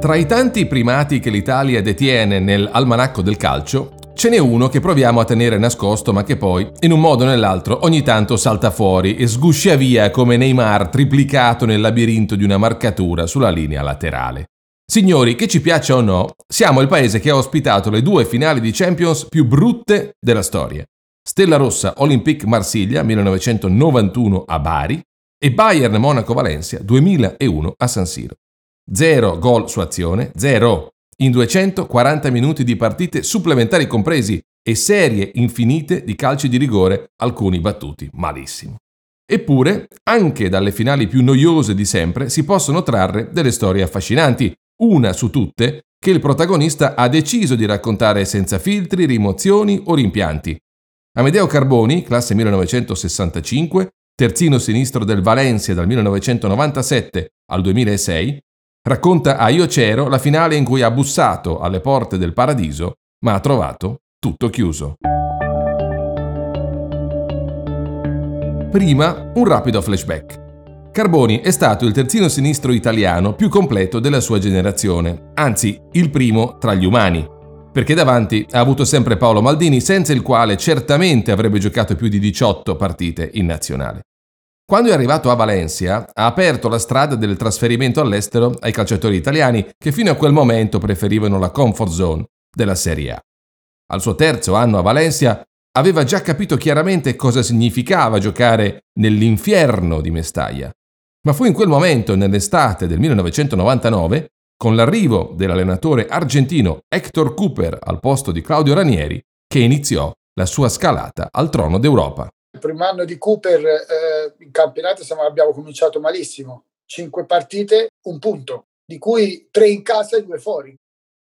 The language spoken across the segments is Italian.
Tra i tanti primati che l'Italia detiene nell'almanacco del calcio, ce n'è uno che proviamo a tenere nascosto ma che poi, in un modo o nell'altro, ogni tanto salta fuori e sguscia via come Neymar triplicato nel labirinto di una marcatura sulla linea laterale. Signori, che ci piaccia o no, siamo il paese che ha ospitato le due finali di Champions più brutte della storia. Stella Rossa Olympique Marsiglia 1991 a Bari e Bayern Monaco Valencia 2001 a San Siro. Zero gol su azione, zero in 240 minuti di partite supplementari compresi e serie infinite di calci di rigore, alcuni battuti malissimo. Eppure, anche dalle finali più noiose di sempre si possono trarre delle storie affascinanti, una su tutte che il protagonista ha deciso di raccontare senza filtri, rimozioni o rimpianti. Amedeo Carboni, classe 1965, terzino sinistro del Valencia dal 1997 al 2006, Racconta a Io c'ero la finale in cui ha bussato alle porte del paradiso, ma ha trovato tutto chiuso. Prima un rapido flashback. Carboni è stato il terzino sinistro italiano più completo della sua generazione, anzi il primo tra gli umani, perché davanti ha avuto sempre Paolo Maldini, senza il quale certamente avrebbe giocato più di 18 partite in nazionale. Quando è arrivato a Valencia, ha aperto la strada del trasferimento all'estero ai calciatori italiani che fino a quel momento preferivano la comfort zone della Serie A. Al suo terzo anno a Valencia aveva già capito chiaramente cosa significava giocare nell'inferno di Mestaglia. Ma fu in quel momento, nell'estate del 1999, con l'arrivo dell'allenatore argentino Hector Cooper al posto di Claudio Ranieri, che iniziò la sua scalata al trono d'Europa. Primo anno di Cooper eh, in campionato siamo, abbiamo cominciato malissimo. Cinque partite, un punto, di cui tre in casa e due fuori.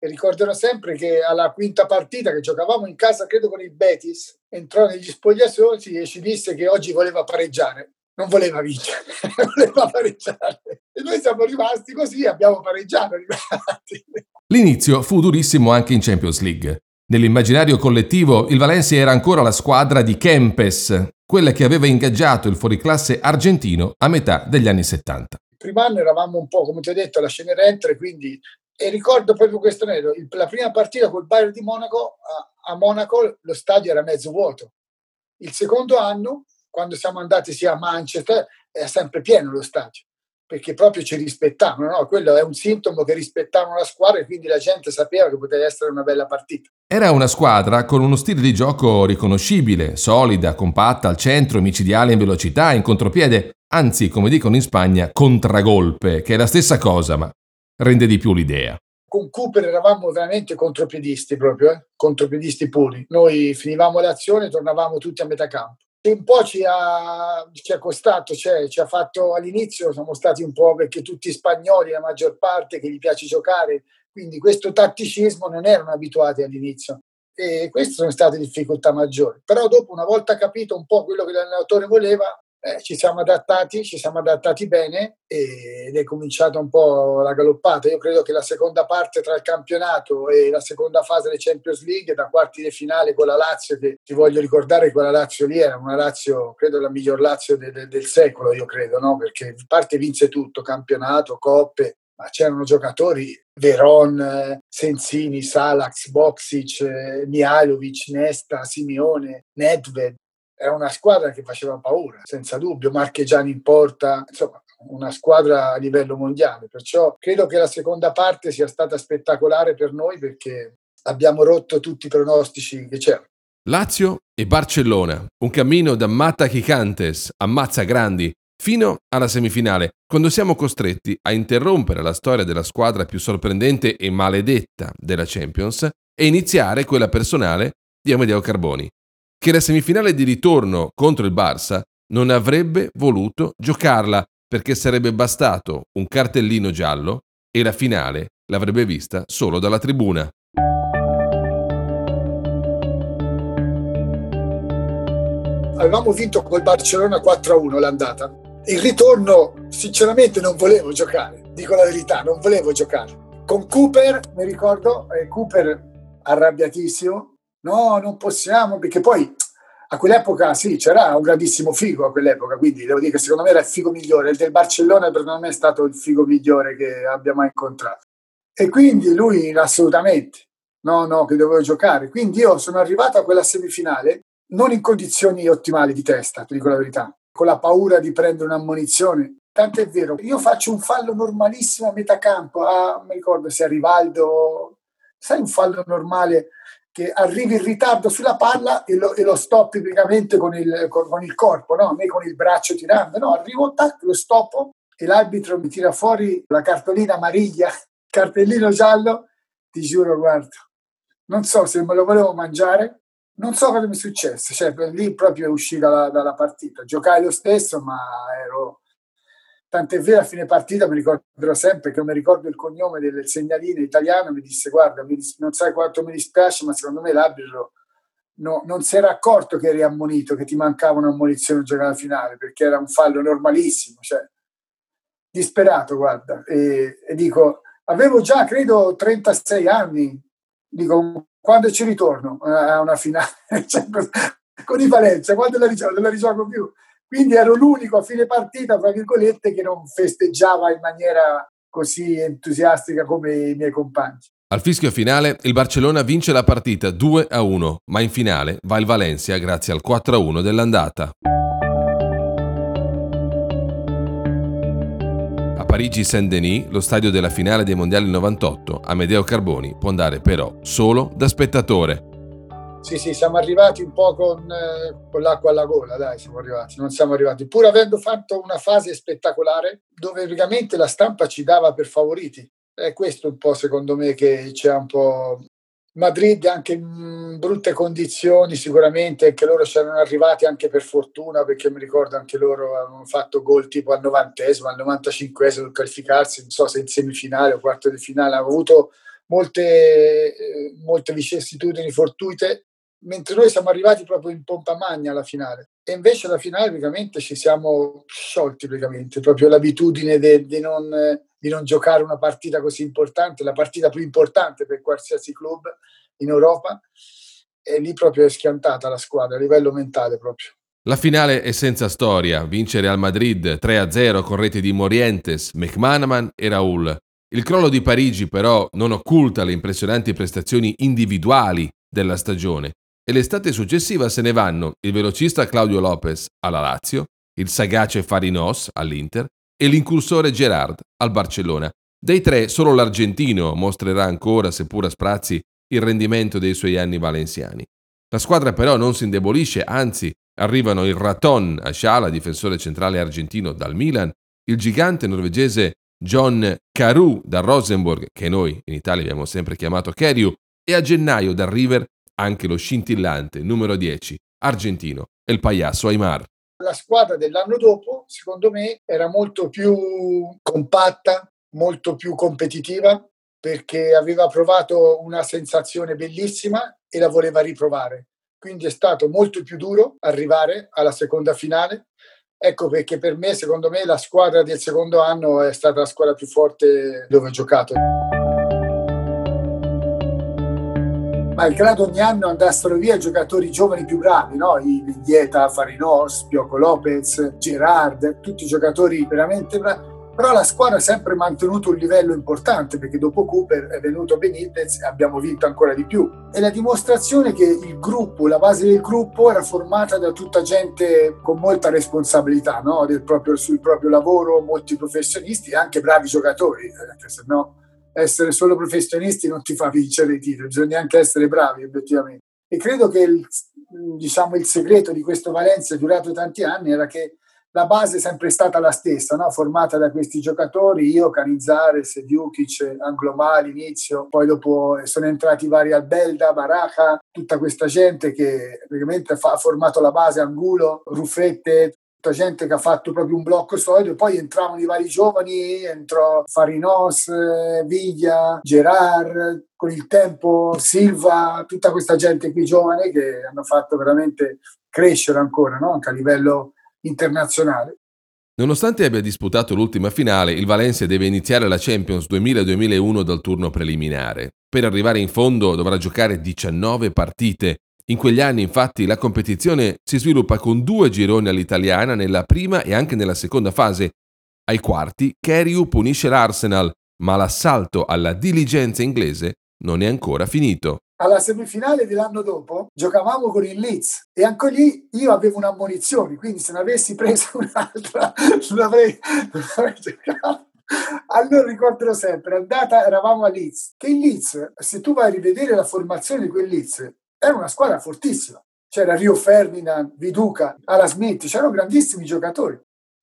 E ricorderò sempre che alla quinta partita che giocavamo in casa, credo con il Betis, entrò negli spogliatoi e ci disse che oggi voleva pareggiare. Non voleva vincere, voleva pareggiare. E noi siamo rimasti così, abbiamo pareggiato. L'inizio fu durissimo anche in Champions League. Nell'immaginario collettivo il Valencia era ancora la squadra di Kempes, quella che aveva ingaggiato il fuoriclasse argentino a metà degli anni 70. Il primo anno eravamo un po', come ti ho detto, alla Cenerentre, quindi e ricordo proprio questo nero, la prima partita col Bayern di Monaco, a, a Monaco lo stadio era mezzo vuoto. Il secondo anno, quando siamo andati sia a Manchester, era sempre pieno lo stadio perché proprio ci rispettavano, no? quello è un sintomo che rispettavano la squadra e quindi la gente sapeva che poteva essere una bella partita. Era una squadra con uno stile di gioco riconoscibile, solida, compatta, al centro, micidiale in velocità, in contropiede, anzi, come dicono in Spagna, contragolpe, che è la stessa cosa, ma rende di più l'idea. Con Cooper eravamo veramente contropiedisti proprio, eh? contropiedisti puri. Noi finivamo l'azione e tornavamo tutti a metà campo un po' ci ha, ci ha costato, cioè, ci ha fatto all'inizio, siamo stati un po' perché tutti spagnoli, la maggior parte, che gli piace giocare, quindi questo tatticismo non erano abituati all'inizio e queste sono state difficoltà maggiori. Però dopo, una volta capito un po' quello che l'allenatore voleva, eh, ci siamo adattati, ci siamo adattati bene ed è cominciata un po' la galoppata. Io credo che la seconda parte tra il campionato e la seconda fase delle Champions League, da quarti di finale con la Lazio, che ti voglio ricordare quella Lazio lì era una Lazio, credo la miglior Lazio de, de, del secolo, io credo, no? perché in parte vinse tutto, campionato, coppe, ma c'erano giocatori Veron, Sensini, Salax, Boxic, Mihailovic, Nesta, Simeone, Nedved, era una squadra che faceva paura, senza dubbio, Marchegiani in porta, insomma una squadra a livello mondiale, perciò credo che la seconda parte sia stata spettacolare per noi perché abbiamo rotto tutti i pronostici che c'erano. Lazio e Barcellona, un cammino da Matta Chicantes a Mazza Grandi fino alla semifinale, quando siamo costretti a interrompere la storia della squadra più sorprendente e maledetta della Champions e iniziare quella personale di Amedeo Carboni che la semifinale di ritorno contro il Barça non avrebbe voluto giocarla perché sarebbe bastato un cartellino giallo e la finale l'avrebbe vista solo dalla tribuna. Avevamo vinto col Barcellona 4-1 l'andata. Il ritorno, sinceramente, non volevo giocare, dico la verità, non volevo giocare. Con Cooper, mi ricordo, eh, Cooper arrabbiatissimo, no, non possiamo, perché poi a quell'epoca sì, c'era un grandissimo figo a quell'epoca, quindi devo dire che secondo me era il figo migliore. Il del Barcellona per me è stato il figo migliore che abbia mai incontrato. E quindi lui assolutamente, no, no, che dovevo giocare. Quindi io sono arrivato a quella semifinale non in condizioni ottimali di testa, ti dico la verità, con la paura di prendere un'ammonizione. Tanto è vero, io faccio un fallo normalissimo a metà campo, ah, mi ricordo se a Rivaldo, sai un fallo normale che arrivi in ritardo sulla palla e lo, e lo stoppi praticamente con il, con, con il corpo, no? né con il braccio tirando, no, arrivo, tac, lo stoppo e l'arbitro mi tira fuori la cartolina amariglia, cartellino giallo, ti giuro, guarda, non so se me lo volevo mangiare, non so cosa mi è successo, cioè per lì proprio uscì dalla, dalla partita, giocai lo stesso, ma ero Tant'è vero a fine partita mi ricorderò sempre che non mi ricordo il cognome del segnalino italiano, mi disse guarda, mi dis- non sai quanto mi dispiace, ma secondo me l'arbitro no, non si era accorto che eri ammonito, che ti mancava un'ammonizione a giocare la finale, perché era un fallo normalissimo, cioè disperato, guarda. E, e dico, avevo già, credo, 36 anni, dico, quando ci ritorno a una finale? cioè, con i Valencia, quando la rigioco? Non la rigioco più. Quindi ero l'unico a fine partita, tra virgolette, che non festeggiava in maniera così entusiastica come i miei compagni. Al fischio finale il Barcellona vince la partita 2 a 1, ma in finale va il Valencia grazie al 4 a 1 dell'andata. Parigi Saint-Denis, lo stadio della finale dei mondiali 98, Amedeo Carboni può andare però solo da spettatore. Sì, sì, siamo arrivati un po' con, eh, con, l'acqua alla gola, dai, siamo arrivati, non siamo arrivati, pur avendo fatto una fase spettacolare dove praticamente la stampa ci dava per favoriti. È questo un po', secondo me, che c'è un po'... Madrid anche in brutte condizioni sicuramente, anche loro c'erano arrivati anche per fortuna, perché mi ricordo anche loro avevano fatto gol tipo al 90esimo, al 95esimo per qualificarsi, non so se in semifinale o quarto di finale, hanno avuto molte, eh, molte vicissitudini fortuite mentre noi siamo arrivati proprio in pompa magna alla finale. E invece alla finale praticamente ci siamo sciolti praticamente, proprio l'abitudine di non, di non giocare una partita così importante, la partita più importante per qualsiasi club in Europa, e lì proprio è schiantata la squadra a livello mentale proprio. La finale è senza storia, vince Real Madrid 3-0 con reti di Morientes, McManaman e Raul. Il crollo di Parigi però non occulta le impressionanti prestazioni individuali della stagione e l'estate successiva se ne vanno il velocista Claudio Lopez alla Lazio, il sagace Farinos all'Inter e l'incursore Gerard al Barcellona. Dei tre solo l'argentino mostrerà ancora, seppur a sprazzi, il rendimento dei suoi anni valenziani. La squadra però non si indebolisce, anzi arrivano il Raton Asciala, difensore centrale argentino dal Milan, il gigante norvegese John Carew da Rosenborg, che noi in Italia abbiamo sempre chiamato Keriu, e a gennaio dal River anche lo scintillante numero 10 argentino El Payaso Aymar. La squadra dell'anno dopo, secondo me, era molto più compatta, molto più competitiva, perché aveva provato una sensazione bellissima e la voleva riprovare. Quindi è stato molto più duro arrivare alla seconda finale. Ecco perché per me, secondo me, la squadra del secondo anno è stata la squadra più forte dove ho giocato. Malgrado ogni anno andassero via giocatori giovani più bravi, no? I Mendieta, Farinos, Pioco Lopez, Gerard, tutti giocatori veramente bravi. Però la squadra ha sempre mantenuto un livello importante perché dopo Cooper è venuto Benitez e abbiamo vinto ancora di più. È la dimostrazione che il gruppo, la base del gruppo era formata da tutta gente con molta responsabilità no? proprio, sul proprio lavoro, molti professionisti e anche bravi giocatori, eh, se no essere solo professionisti non ti fa vincere i titoli, bisogna anche essere bravi obiettivamente. E credo che il, diciamo, il segreto di questo Valencia durato tanti anni era che la base è sempre stata la stessa, no? formata da questi giocatori, io, Canizares, Djukic, Anglomà all'inizio, poi dopo sono entrati vari Albelda, Baraja, tutta questa gente che praticamente ha formato la base, Angulo, Ruffette, gente che ha fatto proprio un blocco solido, poi entravano i vari giovani, entrò Farinos, Viglia, Gerard, con il tempo Silva, tutta questa gente qui giovane che hanno fatto veramente crescere ancora, no? anche a livello internazionale. Nonostante abbia disputato l'ultima finale, il Valencia deve iniziare la Champions 2000-2001 dal turno preliminare. Per arrivare in fondo dovrà giocare 19 partite in quegli anni infatti la competizione si sviluppa con due gironi all'italiana nella prima e anche nella seconda fase. Ai quarti, Keriu punisce l'Arsenal, ma l'assalto alla diligenza inglese non è ancora finito. Alla semifinale dell'anno dopo giocavamo con il Leeds e anche lì io avevo un'ammonizione, quindi se ne avessi preso un'altra non avrei giocato. Allora ricorderò sempre, andata eravamo a Leeds, che il Leeds, se tu vai a rivedere la formazione di quel Leeds, era una squadra fortissima. C'era Rio Ferdinand, Viduca, Ala Smith, c'erano grandissimi giocatori.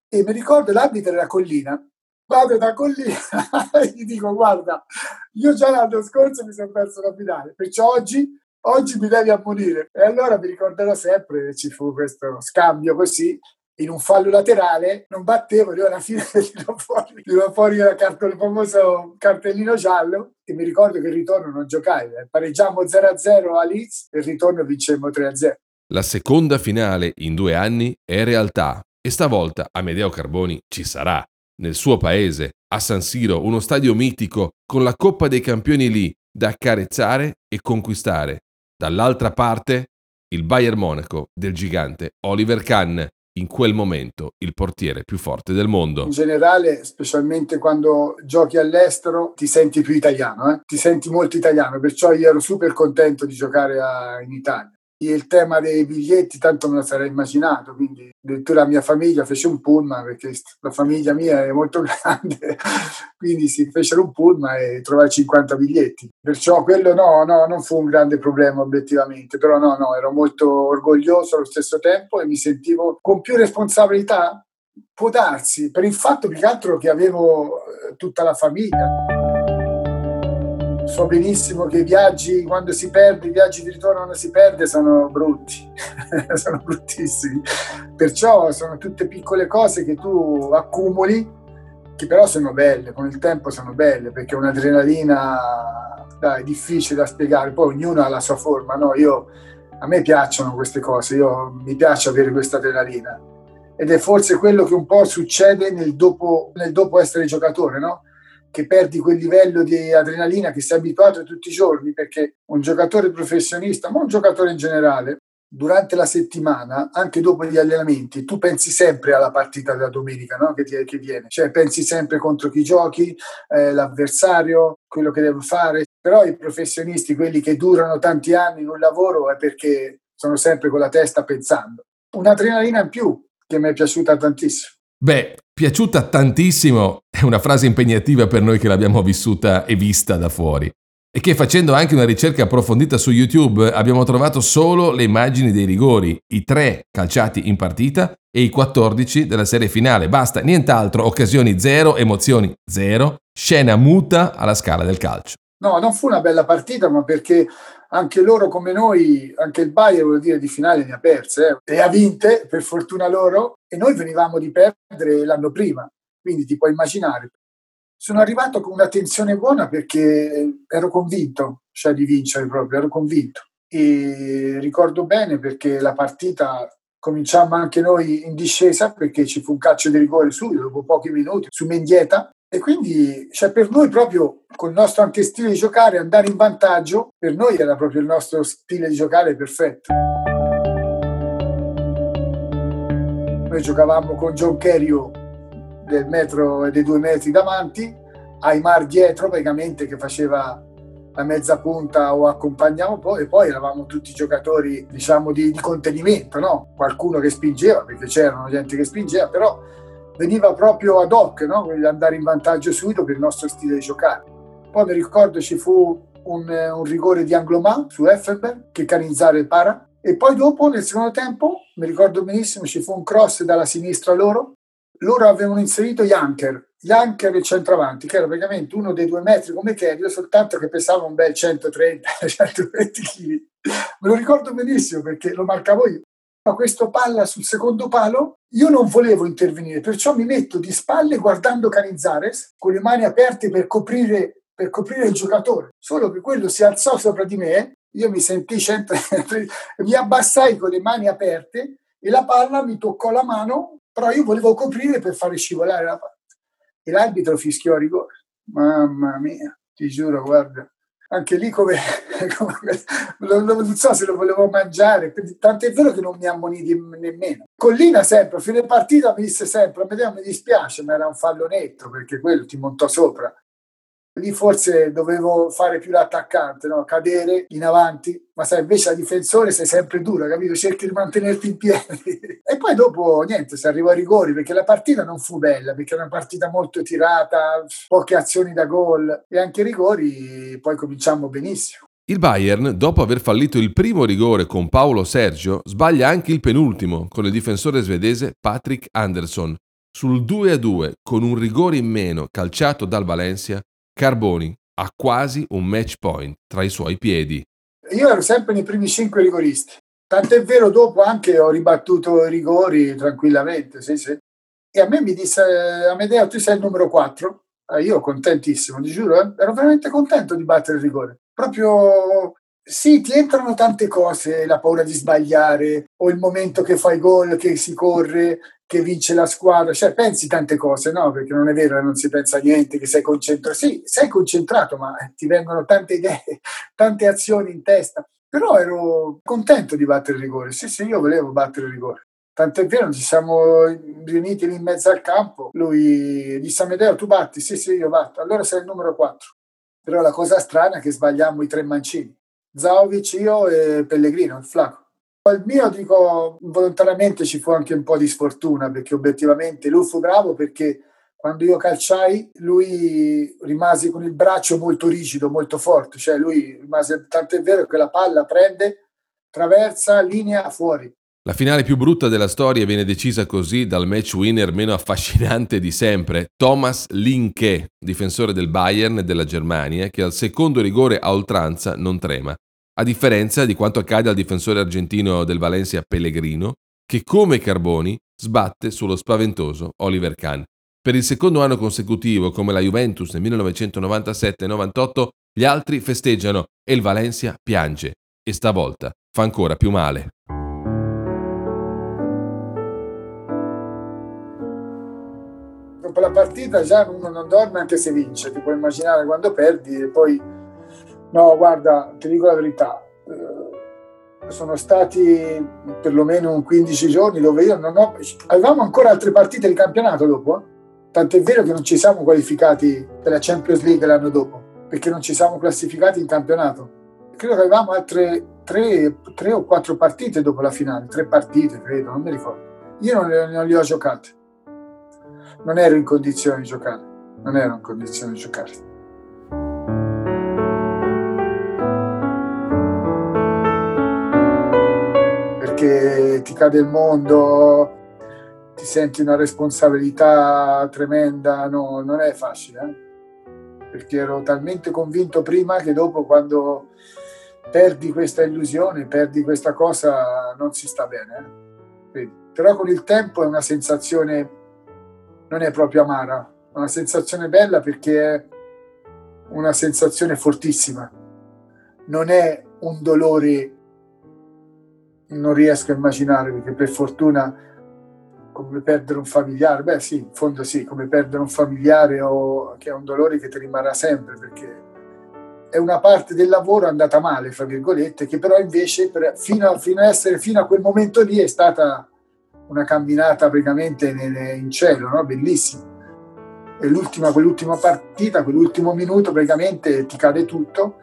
E mi ricordo l'arbitro era Collina, vado da Collina e gli dico guarda, io già l'anno scorso mi sono perso la finale, perciò oggi, oggi mi devi ammonire. E allora mi ricorderò sempre che ci fu questo scambio così in un fallo laterale non battevo, io alla fine tiro fuori, tiro fuori il, cartone, il famoso cartellino giallo e mi ricordo che il ritorno non giocai, eh. pareggiamo 0-0 a Leeds e il ritorno vincemmo 3-0. La seconda finale in due anni è realtà e stavolta Amedeo Carboni ci sarà. Nel suo paese, a San Siro, uno stadio mitico con la Coppa dei Campioni lì da accarezzare e conquistare. Dall'altra parte, il Bayern Monaco del gigante Oliver Kahn, in quel momento il portiere più forte del mondo. In generale, specialmente quando giochi all'estero, ti senti più italiano, eh? ti senti molto italiano, perciò io ero super contento di giocare a, in Italia il tema dei biglietti tanto me lo sarei immaginato, quindi addirittura la mia famiglia fece un pullman perché la famiglia mia è molto grande, quindi si fecero un pullman e trovai 50 biglietti. Perciò quello no, no, non fu un grande problema obiettivamente, però no, no, ero molto orgoglioso allo stesso tempo e mi sentivo con più responsabilità. Può darsi, per il fatto più che altro che avevo eh, tutta la famiglia so benissimo che i viaggi quando si perde, i viaggi di ritorno quando si perde sono brutti, sono bruttissimi. Perciò sono tutte piccole cose che tu accumuli, che però sono belle, con il tempo sono belle, perché un'adrenalina dai, è difficile da spiegare, poi ognuno ha la sua forma, no? Io, a me piacciono queste cose, io, mi piace avere questa adrenalina ed è forse quello che un po' succede nel dopo, nel dopo essere giocatore, no? Che perdi quel livello di adrenalina che sei abituato tutti i giorni, perché un giocatore professionista, ma un giocatore in generale, durante la settimana, anche dopo gli allenamenti, tu pensi sempre alla partita della domenica no? che, ti, che, viene, cioè pensi sempre contro chi giochi, eh, l'avversario, quello che devo fare, però i professionisti, quelli che durano tanti anni in un lavoro, è perché sono sempre con la testa pensando. Un'adrenalina in più che mi è piaciuta tantissimo. Beh, piaciuta tantissimo è una frase impegnativa per noi che l'abbiamo vissuta e vista da fuori. E che facendo anche una ricerca approfondita su YouTube abbiamo trovato solo le immagini dei rigori, i tre calciati in partita e i 14 della serie finale. Basta, nient'altro, occasioni zero, emozioni zero, scena muta alla scala del calcio. No, non fu una bella partita, ma perché anche loro come noi, anche il Bayern vuol dire di finale ne ha perse eh. e ha vinte per fortuna loro e noi venivamo di perdere l'anno prima, quindi ti puoi immaginare. Sono arrivato con una tensione buona perché ero convinto, cioè di vincere proprio, ero convinto. E ricordo bene perché la partita cominciammo anche noi in discesa perché ci fu un calcio di rigore subito, dopo pochi minuti, su Mendieta, e quindi cioè, per noi proprio, con il nostro anche stile di giocare, andare in vantaggio, per noi era proprio il nostro stile di giocare perfetto. Noi giocavamo con John Kerio del metro e dei due metri davanti, Aymar dietro praticamente che faceva la mezza punta o accompagnava un po' e poi eravamo tutti giocatori diciamo di, di contenimento, no? qualcuno che spingeva perché c'erano gente che spingeva, però veniva proprio ad hoc, no? andare in vantaggio subito per il nostro stile di giocare. Poi mi ricordo ci fu un, un rigore di Anglomà su Effenberg che Canizzare para. E poi dopo nel secondo tempo mi ricordo benissimo ci fu un cross dalla sinistra loro. Loro avevano inserito Janker. Janker il centravanti che era praticamente uno dei due metri come Kerio soltanto che pesava un bel 130-120 kg me lo ricordo benissimo perché lo marcavo io questo palla sul secondo palo, io non volevo intervenire, perciò mi metto di spalle guardando Canizares con le mani aperte per coprire, per coprire il giocatore. Solo che quello si alzò sopra di me, io mi sentii cento, mi abbassai con le mani aperte e la palla mi toccò la mano, però io volevo coprire per fare scivolare la palla. E l'arbitro fischiò a rigore. Mamma mia, ti giuro, guarda, anche lì come, come non so se lo volevo mangiare, tant'è vero che non mi ammoniti nemmeno. Collina sempre, a fine partita mi disse sempre, mi dispiace, ma era un fallo netto perché quello ti montò sopra. Lì forse dovevo fare più l'attaccante, no? cadere in avanti, ma sai, invece a difensore sei sempre duro, capito? Cerchi di mantenerti in piedi. e poi dopo, niente, si arrivò ai rigori, perché la partita non fu bella, perché era una partita molto tirata, poche azioni da gol, e anche rigori poi cominciamo benissimo. Il Bayern, dopo aver fallito il primo rigore con Paolo Sergio, sbaglia anche il penultimo con il difensore svedese Patrick Anderson. Sul 2-2, con un rigore in meno calciato dal Valencia, Carboni ha quasi un match point tra i suoi piedi. Io ero sempre nei primi cinque rigoristi. Tant'è vero, dopo anche ho ribattuto i rigori tranquillamente. Sì, sì. E a me mi disse, Amedeo, tu sei il numero 4. Eh, io contentissimo, ti giuro, eh? ero veramente contento di battere il rigore. Proprio sì, ti entrano tante cose, la paura di sbagliare o il momento che fai gol, che si corre, che vince la squadra, cioè pensi tante cose, no? Perché non è vero che non si pensa a niente, che sei concentrato. Sì, sei concentrato, ma ti vengono tante idee, tante azioni in testa. Però ero contento di battere il rigore. Sì, sì, io volevo battere il rigore. Tant'è vero, ci siamo riuniti lì in mezzo al campo. Lui disse a Medeo, tu batti? Sì, sì, io batto. Allora sei il numero 4. Però la cosa strana è che sbagliamo i tre mancini. Zaovic, io e Pellegrino, il flaco. Il mio, dico, volontariamente ci fu anche un po' di sfortuna perché obiettivamente lui fu bravo perché quando io calciai lui rimase con il braccio molto rigido, molto forte, cioè lui rimase, tanto è vero che la palla prende, traversa, linea fuori. La finale più brutta della storia viene decisa così dal match winner meno affascinante di sempre, Thomas Linke, difensore del Bayern e della Germania, che al secondo rigore a oltranza non trema a differenza di quanto accade al difensore argentino del Valencia Pellegrino, che come Carboni sbatte sullo spaventoso Oliver Kahn. Per il secondo anno consecutivo, come la Juventus nel 1997-98, gli altri festeggiano e il Valencia piange e stavolta fa ancora più male. Dopo la partita già uno non dorme anche se vince, ti puoi immaginare quando perdi e poi No, guarda, ti dico la verità, eh, sono stati perlomeno 15 giorni dove io non ho... Avevamo ancora altre partite di campionato dopo, eh? tant'è vero che non ci siamo qualificati per la Champions League l'anno dopo, perché non ci siamo classificati in campionato. Credo che avevamo altre tre, tre o quattro partite dopo la finale, tre partite credo, non mi ricordo. Io non, non le ho giocate, non ero in condizione di giocare, non ero in condizione di giocare. Perché ti cade il mondo, ti senti una responsabilità tremenda, no, non è facile, eh? perché ero talmente convinto prima che dopo quando perdi questa illusione, perdi questa cosa, non si sta bene. Eh? Però con il tempo è una sensazione, non è proprio amara, è una sensazione bella perché è una sensazione fortissima, non è un dolore non riesco a immaginare perché per fortuna come perdere un familiare, beh sì, in fondo sì, come perdere un familiare o che è un dolore che ti rimarrà sempre perché è una parte del lavoro andata male, fra virgolette, che però invece per, fino, a, fino, a essere, fino a quel momento lì è stata una camminata praticamente in cielo, no? bellissima. E l'ultima, quell'ultima partita, quell'ultimo minuto praticamente ti cade tutto,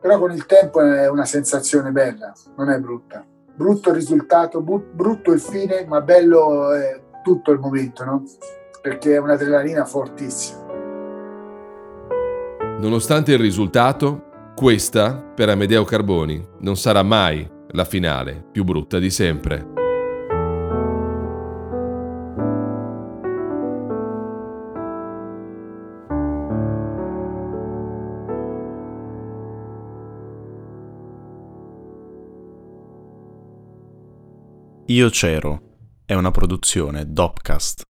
però con il tempo è una sensazione bella, non è brutta brutto il risultato, brutto il fine, ma bello è tutto il momento, no? Perché è un'adrenalina fortissima. Nonostante il risultato, questa, per Amedeo Carboni, non sarà mai la finale più brutta di sempre. Io c'ero è una produzione Dopcast.